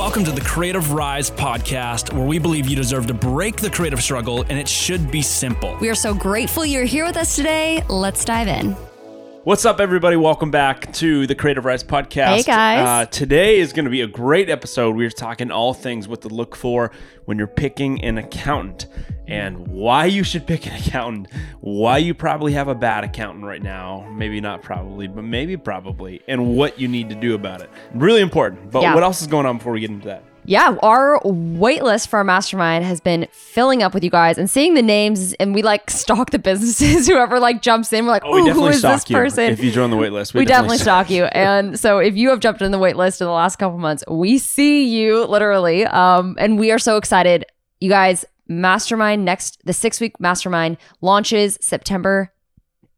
Welcome to the Creative Rise podcast, where we believe you deserve to break the creative struggle and it should be simple. We are so grateful you're here with us today. Let's dive in. What's up, everybody? Welcome back to the Creative Rise podcast. Hey, guys. Uh, today is going to be a great episode. We're talking all things what to look for when you're picking an accountant and why you should pick an accountant, why you probably have a bad accountant right now. Maybe not probably, but maybe probably, and what you need to do about it. Really important. But Yeah. what else is going on before we get into that? Yeah, our waitlist for our mastermind has been filling up with you guys and seeing the names, and we like stalk the businesses. Whoever like jumps in, we're like, Oh, we "Ooh, who definitely this you person?" if you join the wait list. we definitely stalk you. And so if you have jumped in the waitlist in the last couple months, we see you literally. Um, and we are so excited. You guys, mastermind next, the six week mastermind launches September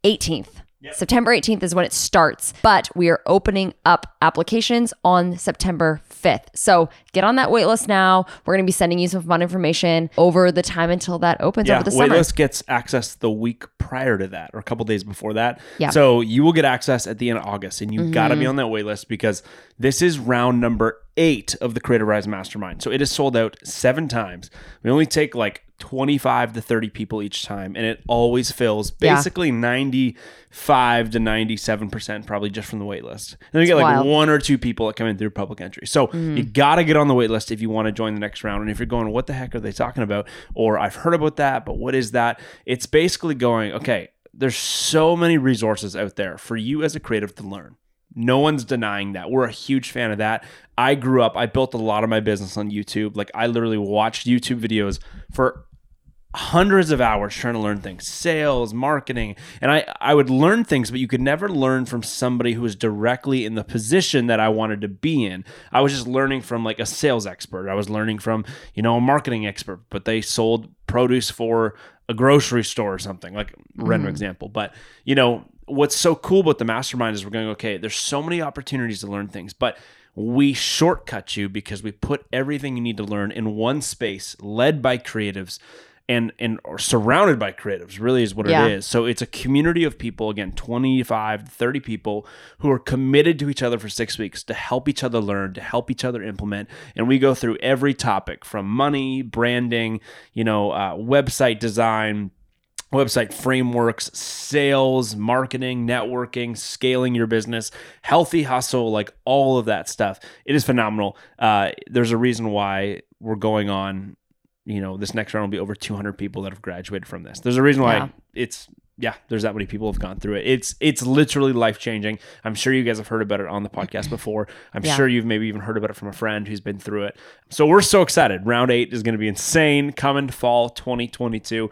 18th. September 18th is when it starts, but we are opening up applications on September 5th. So get on that waitlist now. We're going to be sending you some fun information over the time until that opens Yeah, over the summer. waitlist gets access the week prior to that, or a couple days before that. Yeah. Mm-hmm. So you will get access at the end of August, and you got to be on that waitlist because this is round number eight of the Creative Rise Mastermind. So it is sold out seven times. We only take like 25 to 30 people each time, and it always fills Yeah. basically 95 to 97% probably just from the waitlist. And then you get like wild. One or two people that come in through public entry. So mm-hmm. you got to get on the wait list if you want to join the next round. And if you're going, what the heck are they talking about? Or I've heard about that, but what is that? It's basically going, okay, there's so many resources out there for you as a creative to learn. No one's denying that. We're a huge fan of that. I grew up, I built a lot of my business on YouTube. Like I literally watched YouTube videos for hundreds of hours trying to learn things sales marketing. And i i would learn things but you could never learn from somebody who was directly in the position that i wanted to be in. I was just learning from like a sales expert. I was learning from you know a marketing expert but they sold produce for a grocery store or something like random mm. example. But you know what's so cool about the mastermind is we're going okay there's so many opportunities to learn things but we shortcut you because we put everything you need to learn in one space led by creatives and and or surrounded by creatives really is what Yeah. it is so it's a community of people again 25 to 30 people who are committed to each other for six weeks to help each other learn to help each other implement and we go through every topic from money branding you know uh, website design website frameworks, sales, marketing, networking, scaling your business, healthy hustle, like all of that stuff. It is phenomenal. Uh, there's a reason why we're going on. You know, this next round will be over 200 people that have graduated from this. There's a reason why Yeah. it's yeah. There's that many people have gone through it. It's it's literally life changing. I'm sure you guys have heard about it on the podcast before. I'm Yeah. sure you've maybe even heard about it from a friend who's been through it. So we're so excited. Round eight is going to be insane. Coming fall 2022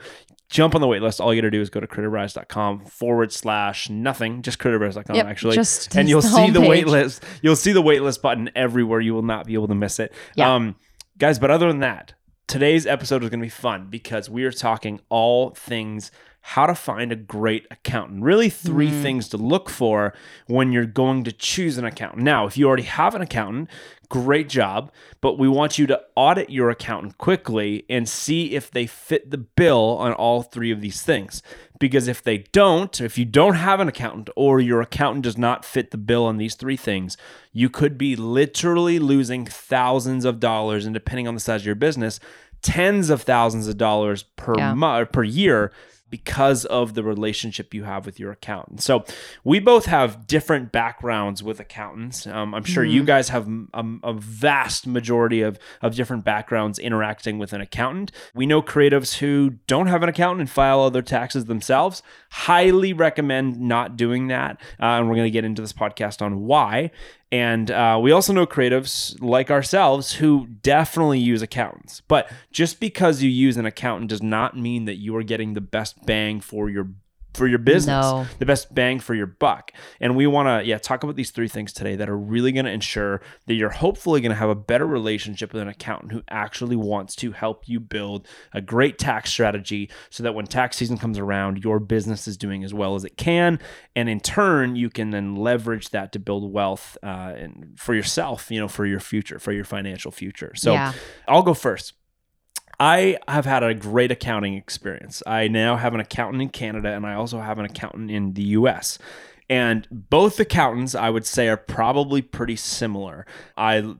jump on the wait list. All you got to do is go to creativerise.com forward slash nothing, just creativerise.com Yep, actually. just and you'll the see the wait list. You'll see the wait list button everywhere. You will not be able to miss it. Yeah. Um, guys, but other than that, today's episode is going to be fun because we are talking all things how to find a great accountant. Really, 3 Mm-hmm. things to look for when you're going to choose an accountant. Now, if you already have an accountant, great job, but we want you to audit your accountant quickly and see if they fit the bill on all three of these things. Because if they don't, if you don't have an accountant or your accountant does not fit the bill on these three things, you could be literally losing thousands of dollars and depending on the size of your business, tens of thousands of dollars per Yeah. month per year because of the relationship you have with your accountant. So we both have different backgrounds with accountants. Um, I'm sure you guys have a, a vast majority of, of different backgrounds interacting with an accountant. We know creatives who don't have an accountant and file all their taxes themselves. Highly recommend not doing that. Uh, and we're going to get into this podcast on why. And uh, we also know creatives like ourselves who definitely use accountants. But just because you use an accountant does not mean that you are getting the best bang for your for your business, No. the best bang for your buck. And we want to yeah talk about these three things today that are really going to ensure that you're hopefully going to have a better relationship with an accountant who actually wants to help you build a great tax strategy so that when tax season comes around, your business is doing as well as it can, and in turn, you can then leverage that to build wealth uh, and for yourself, you know, for your future, for your financial future. So Yeah. I'll go first. I have had a great accounting experience. I now have an accountant in Canada and I also have an accountant in the US. And both accountants, I would say, are probably pretty similar. I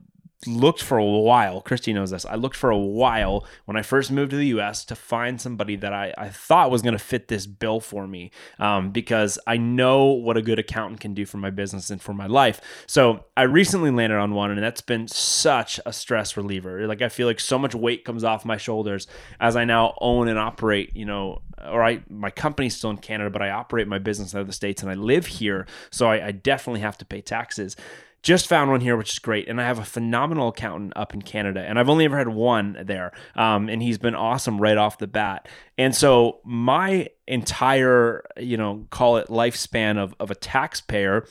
looked for a while. Christy knows this. I looked for a while when I first moved to the US to find somebody that I, I thought was going to fit this bill for me um, because I know what a good accountant can do for my business and for my life. So I recently landed on one, and that's been such a stress reliever. Like I feel like so much weight comes off my shoulders as I now own and operate, you know, or I my company's still in Canada, but I operate my business out of the States and I live here. So I, I definitely have to pay taxes. Just found one here, which is great. And I have a phenomenal accountant up in Canada, and I've only ever had one there. Um, and he's been awesome right off the bat. And so my entire, you know, call it lifespan of, of a taxpayer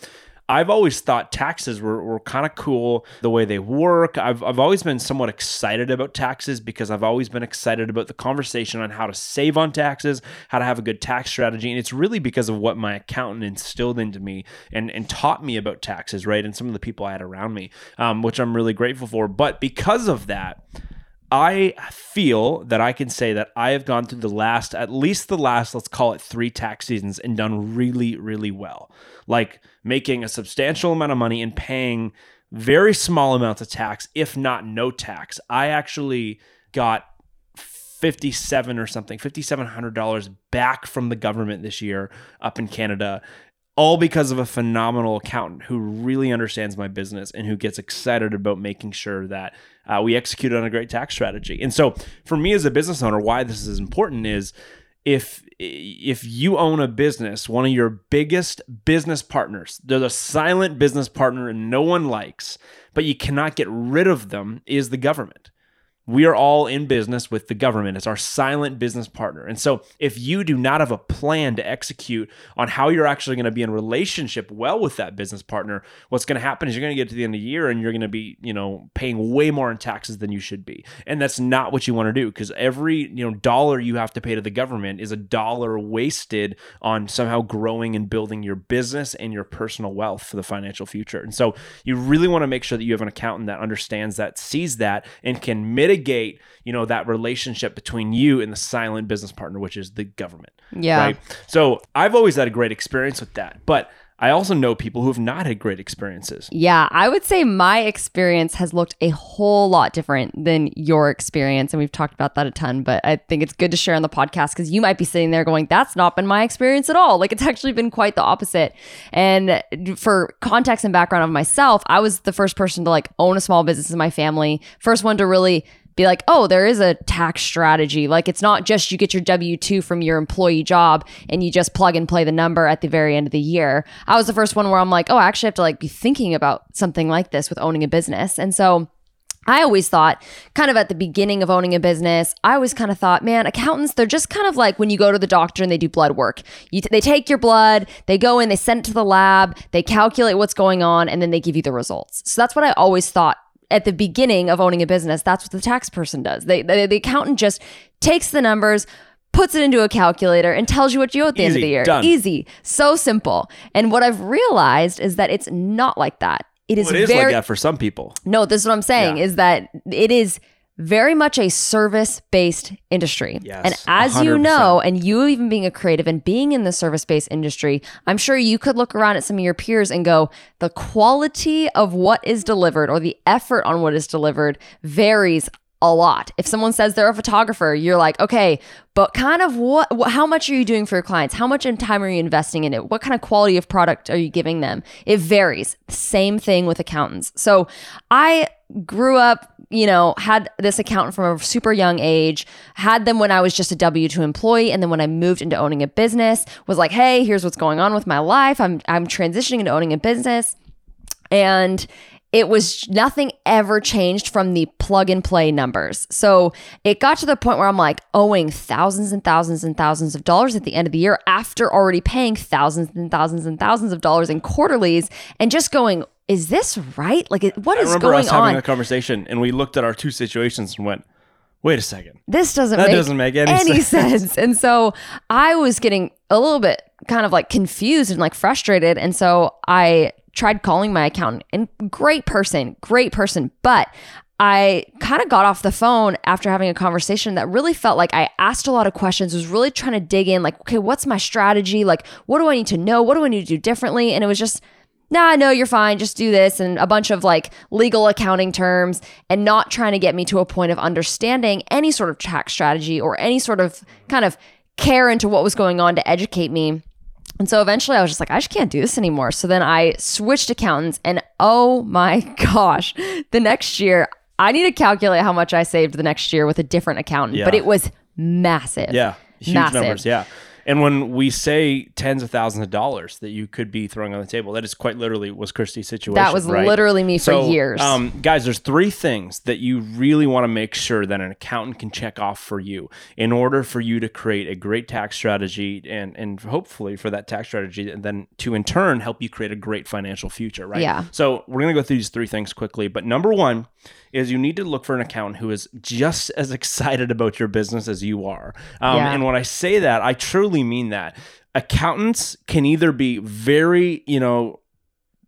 I've always thought taxes were, were kind of cool the way they work. I've, I've always been somewhat excited about taxes because I've always been excited about the conversation on how to save on taxes, how to have a good tax strategy. And it's really because of what my accountant instilled into me and, and taught me about taxes, right? And some of the people I had around me, um, which I'm really grateful for. But because of that, I feel that I can say that I have gone through the last, at least the last, let's call it three tax seasons and done really, really well. Like making a substantial amount of money and paying very small amounts of tax, if not no tax. I actually got 57 or something, $5,700 back from the government this year up in Canada all because of a phenomenal accountant who really understands my business and who gets excited about making sure that uh, we execute on a great tax strategy. And so, for me as a business owner, why this is important is if if you own a business, one of your biggest business partners, they're the silent business partner and no one likes, but you cannot get rid of them, is the government. We are all in business with the government It's our silent business partner. And so, if you do not have a plan to execute on how you're actually going to be in relationship well with that business partner, what's going to happen is you're going to get to the end of the year and you're going to be, you know, paying way more in taxes than you should be. And that's not what you want to do because every, you know, dollar you have to pay to the government is a dollar wasted on somehow growing and building your business and your personal wealth for the financial future. And so, you really want to make sure that you have an accountant that understands that, sees that, and can mitigate mitigate, you know, that relationship between you and the silent business partner, which is the government. Yeah. Right. So I've always had a great experience with that. But I also know people who have not had great experiences. Yeah, I would say my experience has looked a whole lot different than your experience. And we've talked about that a ton, but I think it's good to share on the podcast because you might be sitting there going, that's not been my experience at all. Like it's actually been quite the opposite. And for context and background of myself, I was the first person to like own a small business in my family, first one to really be like, oh, there is a tax strategy. Like it's not just you get your W 2 from your employee job and you just plug and play the number at the very end of the year. I was the first one where I'm like, oh, I actually have to like be thinking about something like this with owning a business. And so I always thought, kind of at the beginning of owning a business, I always kind of thought, man, accountants, they're just kind of like when you go to the doctor and they do blood work. You t- they take your blood, they go in, they send it to the lab, they calculate what's going on, and then they give you the results. So that's what I always thought at the beginning of owning a business, that's what the tax person does. They, they the accountant just takes the numbers, puts it into a calculator, and tells you what you owe at the Easy, end of the year. done. Easy, so simple. And what I've realized is that it's not like that. It is Well, it is very like that for some people. no. This is what I'm saying Yeah. is that it is very much a service based industry. Yes, and as you 100%. know, and you even being a creative and being in the service based industry, I'm sure you could look around at some of your peers and go, the quality of what is delivered or the effort on what is delivered varies a lot. If someone says they're a photographer, you're like, okay, but kind of what, wh- how much are you doing for your clients? How much time are you investing in it? What kind of quality of product are you giving them? It varies. Same thing with accountants. So I grew up, you know, had this accountant from a super young age, had them when I was just a W 2 employee. And then when I moved into owning a business, was like, hey, here's what's going on with my life. I'm, I'm transitioning into owning a business. And it was nothing ever changed from the plug and play numbers. So it got to the point where I'm like owing thousands and thousands and thousands of dollars at the end of the year after already paying thousands and thousands and thousands of dollars in quarterlies and just going, is this right? Like, what I is remember going us having on? a conversation and we looked at our two situations and went, wait a second. this doesn't That make doesn't make any sense. sense. And so I was getting a little bit kind of like confused and like frustrated. And so I tried calling my accountant and great person, great person. But I kind of got off the phone after having a conversation that really felt like I asked a lot of questions, was really trying to dig in, like, okay, what's my strategy? Like, what do I need to know? What do I need to do differently? And it was just, nah, no, you're fine. Just do this and a bunch of like legal accounting terms and not trying to get me to a point of understanding any sort of tax strategy or any sort of kind of care into what was going on to educate me. And so eventually I was just like, I just can't do this anymore. So then I switched accountants and oh my gosh, the next year I need to calculate how much I saved the next year with a different accountant, Yeah. but it was massive. Yeah, huge Massive. numbers. Yeah. And when we say tens of thousands of dollars that you could be throwing on the table, that is quite literally was Christie's situation. That was right? literally me for years. Um, guys, there's three things that you really want to make sure that an accountant can check off for you in order for you to create a great tax strategy and and hopefully for that tax strategy and then to in turn help you create a great financial future, right? Yeah. So we're gonna go through these three things quickly. But number one is you need to look for an accountant who is just as excited about your business as you are. Um, Yeah. And when I say that, I truly mean that. Accountants can either be very, you know,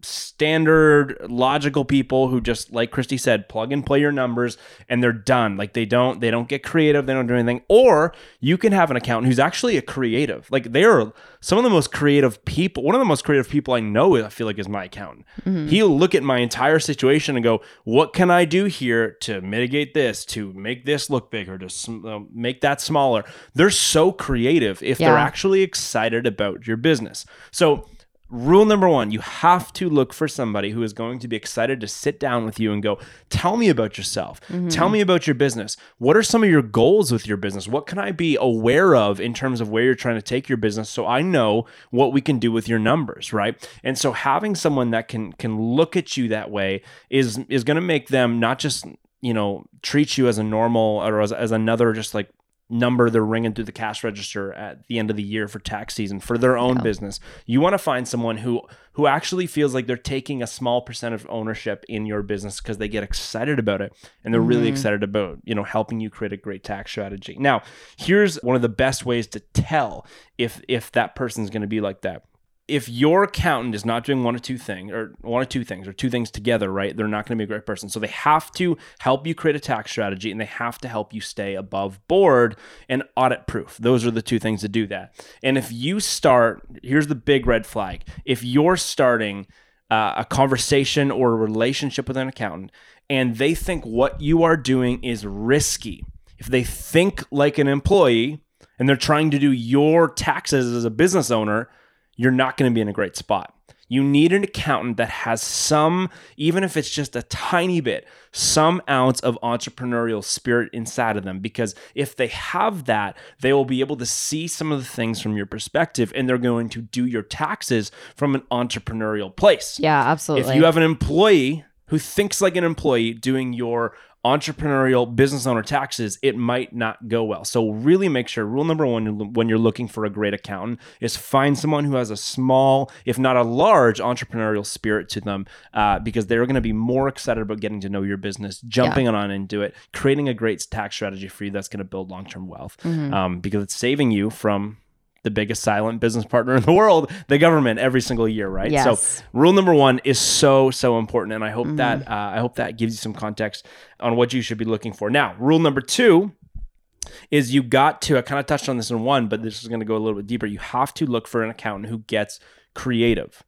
standard logical people who just like Christy said plug and play your numbers and they're done. Like they don't they don't get creative. They don't do anything. Or you can have an accountant who's actually a creative. Like they're some of the most creative people one of the most creative people I know I feel like is my accountant. He'll look at my entire situation and go what can I do here to mitigate this to make this look bigger to sm- uh, make that smaller? They're so creative if they're actually excited about your business. So Rule number one, you have to look for somebody who is going to be excited to sit down with you and go, Tell me about yourself. Tell mm-hmm. me about your business. What are some of your goals with your business? What can I be aware of in terms of where you're trying to take your business so I know what we can do with your numbers, right? And so having someone that can can look at you that way is is going to make them not just, you know, treat you as a normal or as, as another just like number they're ringing through the cash register at the end of the year for tax season for their own business. You want to find someone who who actually feels like they're taking a small percent of ownership in your business because they get excited about it and they're really mm-hmm. excited about, you know, helping you create a great tax strategy. Now, here's one of the best ways to tell if if that person's going to be like that if your accountant is not doing one or two things or one or two things or two things together, right? They're not going to be a great person. So they have to help you create a tax strategy and they have to help you stay above board and audit proof. Those are the two things to do that. And if you start, here's the big red flag. If you're starting uh, a conversation or a relationship with an accountant and they think what you are doing is risky, if they think like an employee and they're trying to do your taxes as a business owner, you're not going to be in a great spot. You need an accountant that has some, even if it's just a tiny bit, some ounce of entrepreneurial spirit inside of them. Because if they have that, they will be able to see some of the things from your perspective and they're going to do your taxes from an entrepreneurial place. Yeah, absolutely. If you have an employee who thinks like an employee doing your entrepreneurial business owner taxes, it might not go well. So really make sure rule number one when you're looking for a great accountant is find someone who has a small, if not a large, entrepreneurial spirit to them, uh, because they're going to be more excited about getting to know your business, jumping on into it, creating a great tax strategy for you that's going to build long term wealth, um, because it's saving you from the biggest silent business partner in the world, the government, every single year, right? Yes. So rule number one is so so important, and I hope that uh, I hope that gives you some context on what you should be looking for. Now, rule number two is you got to. I kind of touched on this in one, but this is going to go a little bit deeper. You have to look for an accountant who gets creative.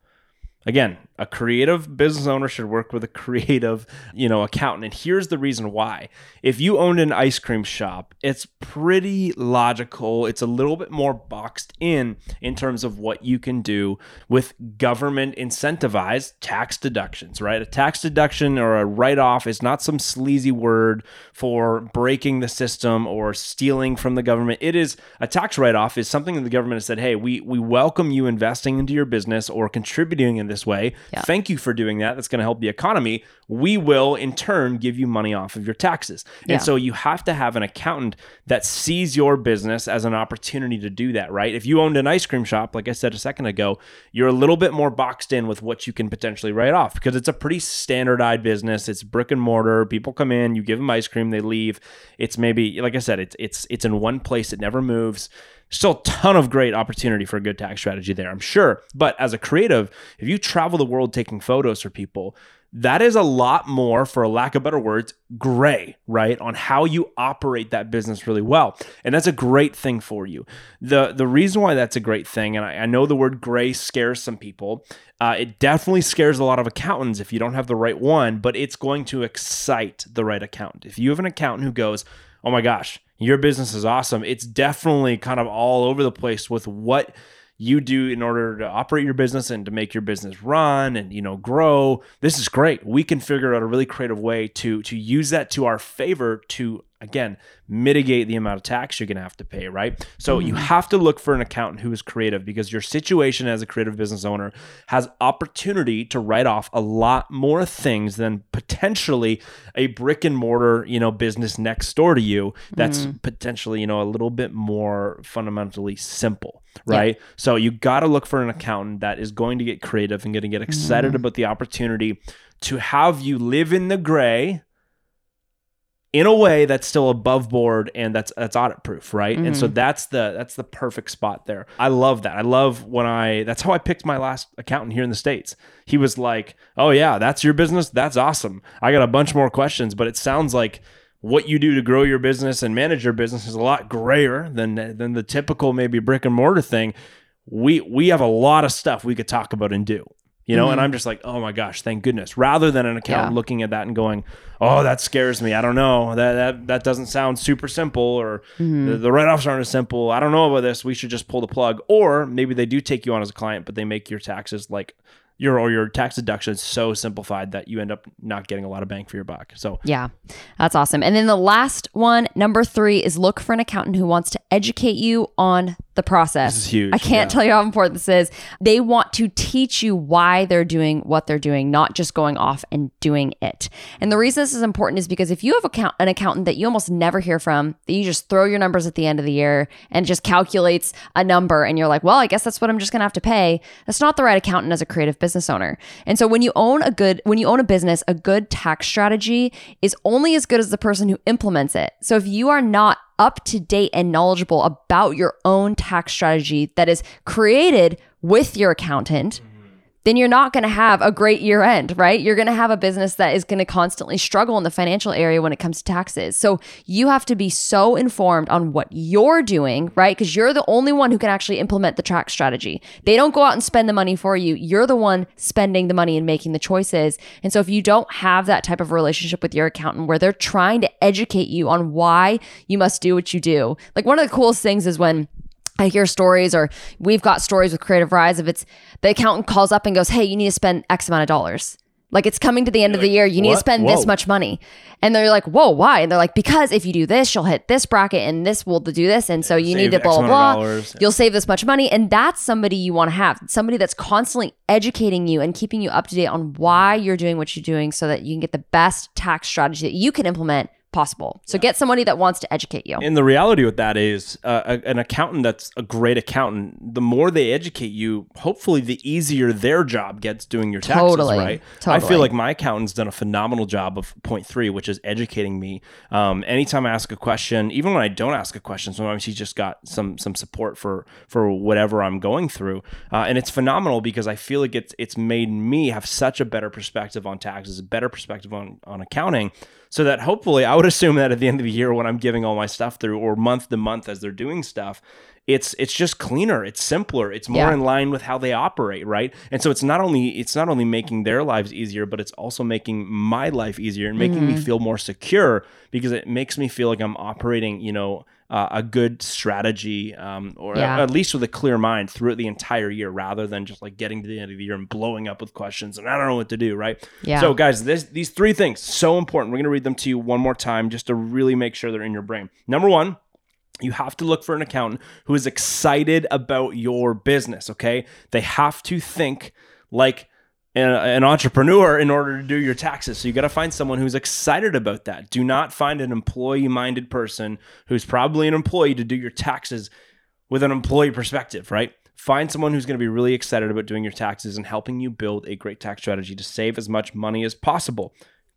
Again, a creative business owner should work with a creative, you know, accountant. And here's the reason why. If you owned an ice cream shop, it's pretty logical. It's a little bit more boxed in in terms of what you can do with government incentivized tax deductions, right? A tax deduction or a write off is not some sleazy word for breaking the system or stealing from the government. It is a tax write off is something that the government has said, "Hey, we we welcome you investing into your business or contributing in this way. Yeah. Thank you for doing that. That's going to help the economy. We will in turn give you money off of your taxes." Yeah. And so you have to have an accountant that sees your business as an opportunity to do that, right? If you owned an ice cream shop, like I said a second ago, you're a little bit more boxed in with what you can potentially write off because it's a pretty standardized business. It's brick and mortar. People come in, you give them ice cream, they leave. It's maybe like I said, it's it's it's in one place. It never moves. Still a ton of great opportunity for a good tax strategy there, I'm sure. But as a creative, if you travel the world taking photos for people, that is a lot more, for a lack of better words, gray, right? On how you operate that business really well. And that's a great thing for you. The the reason why that's a great thing, and I, I know the word gray scares some people. Uh, it definitely scares a lot of accountants if you don't have the right one, but it's going to excite the right accountant. If you have an accountant who goes, oh my gosh, your business is awesome, it's definitely kind of all over the place with what you do in order to operate your business and to make your business run and you know grow this is great we can figure out a really creative way to to use that to our favor to again mitigate the amount of tax you're going to have to pay right so mm-hmm. you have to look for an accountant who is creative because your situation as a creative business owner has opportunity to write off a lot more things than potentially a brick and mortar you know business next door to you that's mm-hmm. potentially you know a little bit more fundamentally simple right? Yeah. So you got to look for an accountant that is going to get creative and going to get excited mm. about the opportunity to have you live in the gray in a way that's still above board and that's that's audit proof, right? Mm-hmm. And so mm-hmm. that's the that's the perfect spot there. I love that. I love when I that's how I picked my last accountant here in the states. He was like, "Oh yeah, that's your business. That's awesome. I got a bunch more questions, but it sounds like what you do to grow your business and manage your business is a lot grayer than than the typical maybe brick and mortar thing. We we have a lot of stuff we could talk about and do. You know, mm-hmm. and I'm just like, oh my gosh, thank goodness. Rather than an accountant yeah. looking at that and going, oh, that scares me. I don't know. That that, that doesn't sound super simple, or mm-hmm. the, the write offs aren't as simple. I don't know about this. We should just pull the plug. Or maybe they do take you on as a client, but they make your taxes like your or your tax deduction is so simplified that you end up not getting a lot of bang for your buck. So yeah, that's awesome. And then the last one, number three, is look for an accountant who wants to educate you on the process. This is huge. I can't yeah. tell you how important this is. They want to teach you why they're doing what they're doing, not just going off and doing it. And the reason this is important is because if you have account- an accountant that you almost never hear from, that you just throw your numbers at the end of the year and just calculates a number, and you're like, well, I guess that's what I'm just gonna have to pay. That's not the right accountant as a creative business owner. And so when you own a good, when you own a business, a good tax strategy is only as good as the person who implements it. So if you are not up to date and knowledgeable about your own tax strategy that is created with your accountant, then you're not going to have a great year end, right? You're going to have a business that is going to constantly struggle in the financial area when it comes to taxes. So you have to be so informed on what you're doing, right? Because you're the only one who can actually implement the track strategy. They don't go out and spend the money for you. You're the one spending the money and making the choices. And so if you don't have that type of relationship with your accountant where they're trying to educate you on why you must do what you do, like one of the coolest things is when I hear stories, or we've got stories with Creative Rise. If it's the accountant calls up and goes, "Hey, you need to spend X amount of dollars." Like it's coming to the end You're of the year, you what? need to spend Whoa. this much money, and they're like, "Whoa, why?" And they're like, "Because if you do this, you'll hit this bracket, and this will do this, and so you save need to blah blah blah. You'll save this much money, and that's somebody you want to have, somebody that's constantly educating you and keeping you up to date on why you're doing what you're doing, so that you can get the best tax strategy that you can implement possible. So yeah. get somebody that wants to educate you. And the reality with that is uh, a, an accountant that's a great accountant, the more they educate you, hopefully the easier their job gets doing your taxes, totally. right? Totally. I feel like my accountant's done a phenomenal job of point three, which is educating me. Um, anytime I ask a question, even when I don't ask a question, sometimes he's just got some some support for for whatever I'm going through. Uh, and it's phenomenal because I feel like it's it's made me have such a better perspective on taxes, a better perspective on on accounting so that hopefully I would assume that at the end of the year when I'm giving all my stuff through or month to month as they're doing stuff, it's it's just cleaner, it's simpler, it's more yeah. in line with how they operate, right? And so it's not only it's not only making their lives easier, but it's also making my life easier and making mm-hmm. me feel more secure because it makes me feel like I'm operating, you know, uh, a good strategy um, or yeah. at least with a clear mind throughout the entire year rather than just like getting to the end of the year and blowing up with questions and I don't know what to do, right? Yeah. So guys, this, these three things so important. We're going to read them to you one more time just to really make sure they're in your brain. Number 1, you have to look for an accountant who is excited about your business, okay? They have to think like an entrepreneur in order to do your taxes. So you got to find someone who's excited about that. Do not find an employee minded person who's probably an employee to do your taxes with an employee perspective, right? Find someone who's going to be really excited about doing your taxes and helping you build a great tax strategy to save as much money as possible.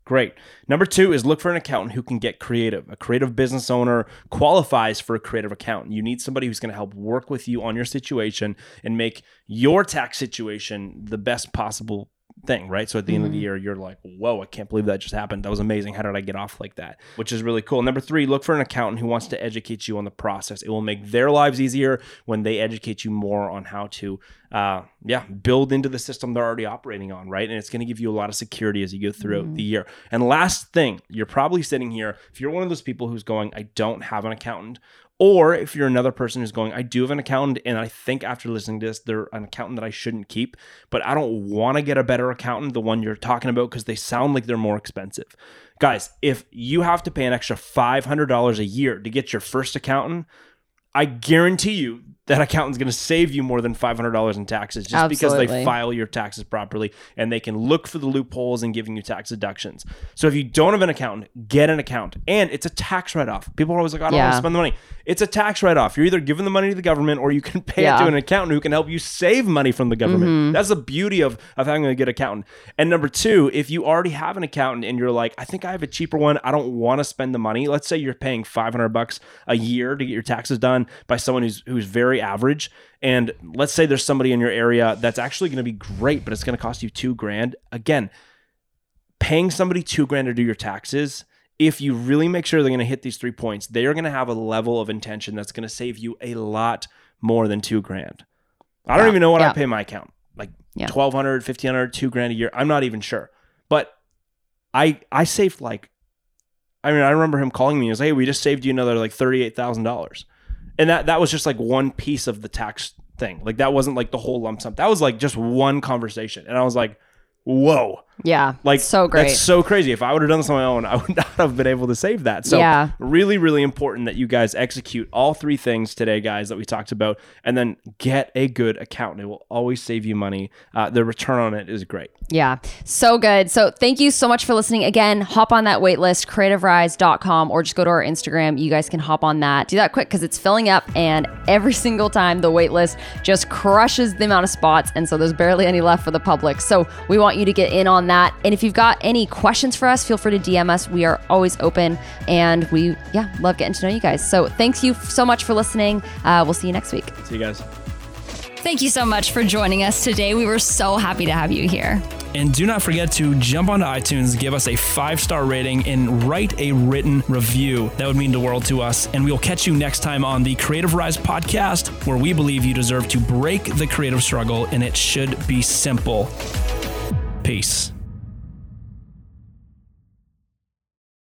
Great. Number two is look for an accountant who can get creative. A creative business owner qualifies for a creative accountant. You need somebody who's going to help work with you on your situation and make your tax situation the best possible thing, right? So at the end of the year, you're like, whoa, I can't believe that just happened. That was amazing. How did I get off like that? Which is really cool. Number three, look for an accountant who wants to educate you on the process. It will make their lives easier when they educate you more on how to, uh, yeah, build into the system they're already operating on, right? And it's going to give you a lot of security as you go throughout the year. And last thing, you're probably sitting here, if you're one of those people who's going, I don't have an accountant, or if you're another person who's going, I do have an accountant, and I think after listening to this, they're an accountant that I shouldn't keep, but I don't want to get a better accountant, the one you're talking about, because they sound like they're more expensive. Guys, if you have to pay an extra $500 a year to get your first accountant, I guarantee you that accountant's going to save you more than $500 in taxes just because they file your taxes properly and they can look for the loopholes in giving you tax deductions. So if you don't have an accountant, get an accountant. And it's a tax write off. People are always like, I don't want Yeah. to spend the money. It's a tax write off. You're either giving the money to the government or you can pay it to an accountant who can help you save money from the government. Mm-hmm. That's the beauty of, of having a good accountant. And number two, if you already have an accountant and you're like, I think I have a cheaper one, I don't want to spend the money. Let's say you're paying 500 bucks a year to get your taxes done by someone who's who's very average. And let's say there's somebody in your area that's actually going to be great, but it's going to cost you two grand. Again, paying somebody two grand to do your taxes, if you really make sure they're going to hit these three points, they are going to have a level of intention that's going to save you a lot more than two grand. I don't Yeah, even know what yeah. I pay my account, like Yeah. 1200 1500 two grand a year. I'm not even sure. But I I saved like, I mean, I remember him calling me and was, hey, we just saved you another like $38,000. And that, that was just like one piece of the tax thing. Like that wasn't like the whole lump sum. That was like just one conversation. And I was like, whoa. Yeah. Like so great. That's so crazy. If I would have done this on my own, I would not have been able to save that. So Yeah. really, really important that you guys execute all three things today, guys, that we talked about, and then get a good accountant. It will always save you money. Uh, the return on it is great. Yeah, so good. So thank you so much for listening. Again, hop on that wait list, creativerise.com, or just go to our Instagram. You guys can hop on that. Do that quick because it's filling up, and every single time the wait list just crushes the amount of spots. And so there's barely any left for the public. So we want you to get in on that. And if you've got any questions for us, feel free to DM us. We are always open, and we, yeah, love getting to know you guys. So thanks you so much for listening. Uh, we'll see you next week. See you guys. Thank you so much for joining us today. We were so happy to have you here. And do not forget to jump onto iTunes, give us a five star rating, and write a written review. That would mean the world to us. And we'll catch you next time on the Creative Rise podcast, where we believe you deserve to break the creative struggle and it should be simple. Peace.